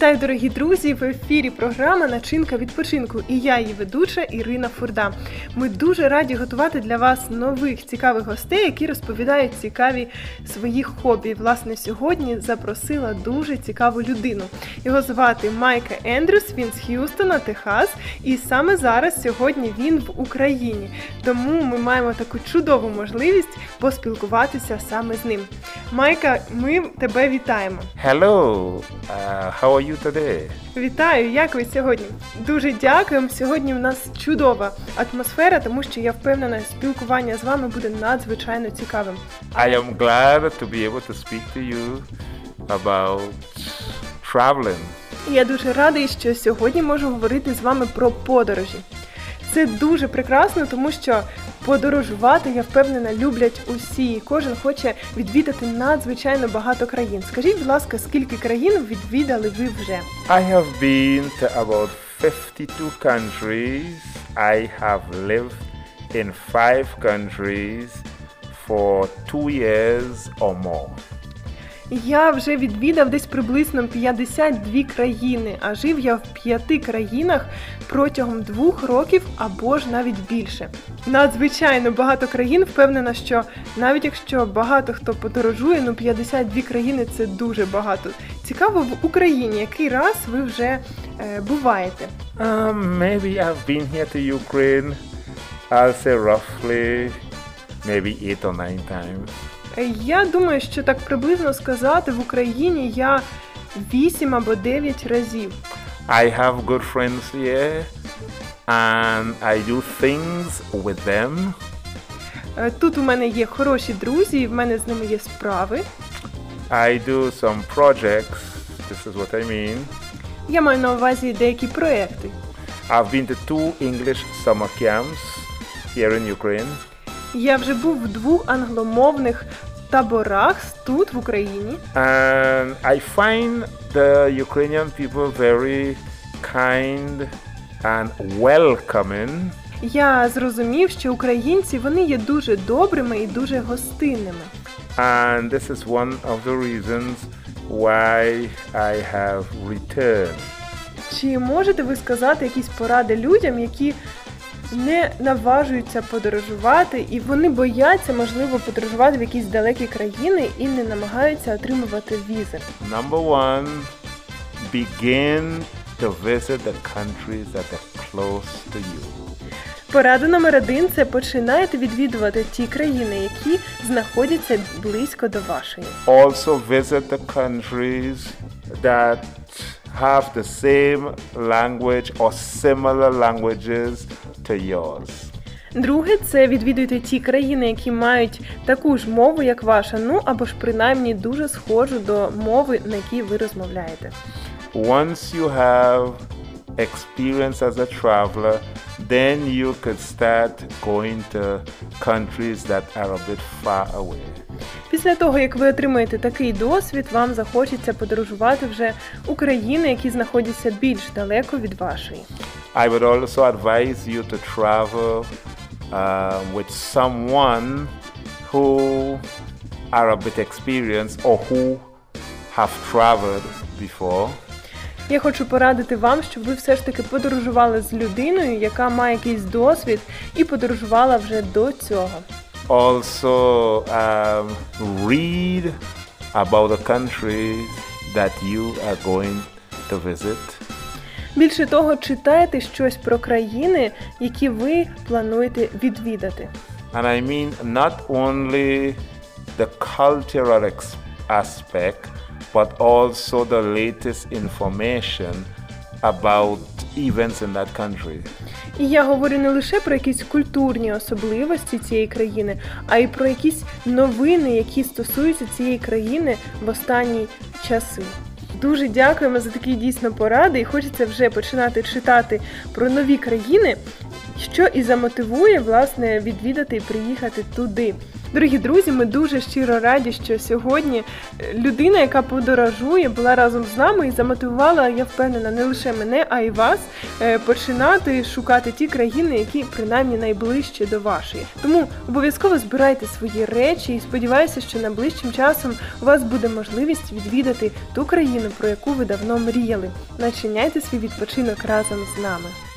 Вітаю, дорогі друзі! В ефірі програма Начинка відпочинку. І я, її ведуча Ірина Фурда. Ми дуже раді готувати для вас нових цікавих гостей, які розповідають цікаві свої хобі. Власне, сьогодні запросила дуже цікаву людину. Його звати Майка Ендрюс. Він з Х'юстона, Техас. І саме зараз сьогодні він в Україні. Тому ми маємо таку чудову можливість поспілкуватися саме з ним. Майка, ми тебе вітаємо. Hello, uh, how are you today? Вітаю, як ви сьогодні? Дуже дякуємо. Сьогодні в нас чудова атмосфера, тому що я впевнена, спілкування з вами буде надзвичайно цікавим. I am glad to be able to speak to you about traveling. І я дуже радий, що сьогодні можу говорити з вами про подорожі. Це дуже прекрасно, тому що подорожувати, я впевнена, люблять усі. Кожен хоче відвідати надзвичайно багато країн. Скажіть, будь ласка, скільки країн відвідали ви вже? I have been to about 52 countries. I have lived in five countries for two years or more. Я вже відвідав десь приблизно 52 країни, а жив я в п'яти країнах протягом двох років або ж навіть більше. Надзвичайно багато країн. Впевнена, що навіть якщо багато хто подорожує, ну 52 країни це дуже багато. Цікаво в Україні, який раз ви вже е, буваєте? Um, maybe I've been here to Ukraine, I'll say roughly maybe eight or nine times. Е, Я думаю, що так приблизно сказати в Україні я 8 або 9 разів. I have good friends here and I do things with them. Е, Тут у мене є хороші друзі, і в мене з ними є справи. I do some projects. This is what I mean. Я маю на увазі деякі проекти. I've been to two English summer camps here in Ukraine. Я вже був в двох англомовних таборах тут в Україні. And I find the Ukrainian people very kind and welcoming. Я зрозумів, що українці вони є дуже добрими і дуже гостинними. And this is one of the reasons why I have returned. Чи можете ви сказати якісь поради людям, які не наважуються подорожувати, і вони бояться, можливо, подорожувати в якісь далекі країни і не намагаються отримувати візи? Number one, begin to visit the countries that are close to you. Порада номер один це починайте відвідувати ті країни, які знаходяться близько до вашої. Also visit the countries that have the same language or similar languages yours. Друге, це відвідуйте ті країни, які мають таку ж мову, як ваша, ну або ж принаймні дуже схожу до мови, на якій ви розмовляєте. Once you have experience as a traveler, then you could start going to countries that are a bit far away. Після того, як ви отримаєте такий досвід, вам захочеться подорожувати вже у країни, які знаходяться більш далеко від вашої. I would also advise you to travel uh, with someone who are a bit experienced or who have traveled before. Я хочу порадити вам, щоб ви все ж таки подорожували з людиною, яка має якийсь досвід і подорожувала вже до цього. Also, um, read about the countries that you are going to visit. Більше того, читайте щось про країни, які ви плануєте відвідати. And I mean not only the cultural aspect, but also the latest information about events in that country. І я говорю не лише про якісь культурні особливості цієї країни, а й про якісь новини, які стосуються цієї країни в останні часи. Дуже дякуємо за такі дійсно поради, і хочеться вже починати читати про нові країни, що і замотивує власне відвідати і приїхати туди. Дорогі друзі, ми дуже щиро раді, що сьогодні е, людина, яка подорожує, була разом з нами і замотивувала, я впевнена, не лише мене, а й вас е, починати шукати ті країни, які принаймні найближче до вашої. Тому обов'язково збирайте свої речі і сподіваюся, що найближчим часом у вас буде можливість відвідати ту країну, про яку ви давно мріяли. Начиняйте свій відпочинок разом з нами.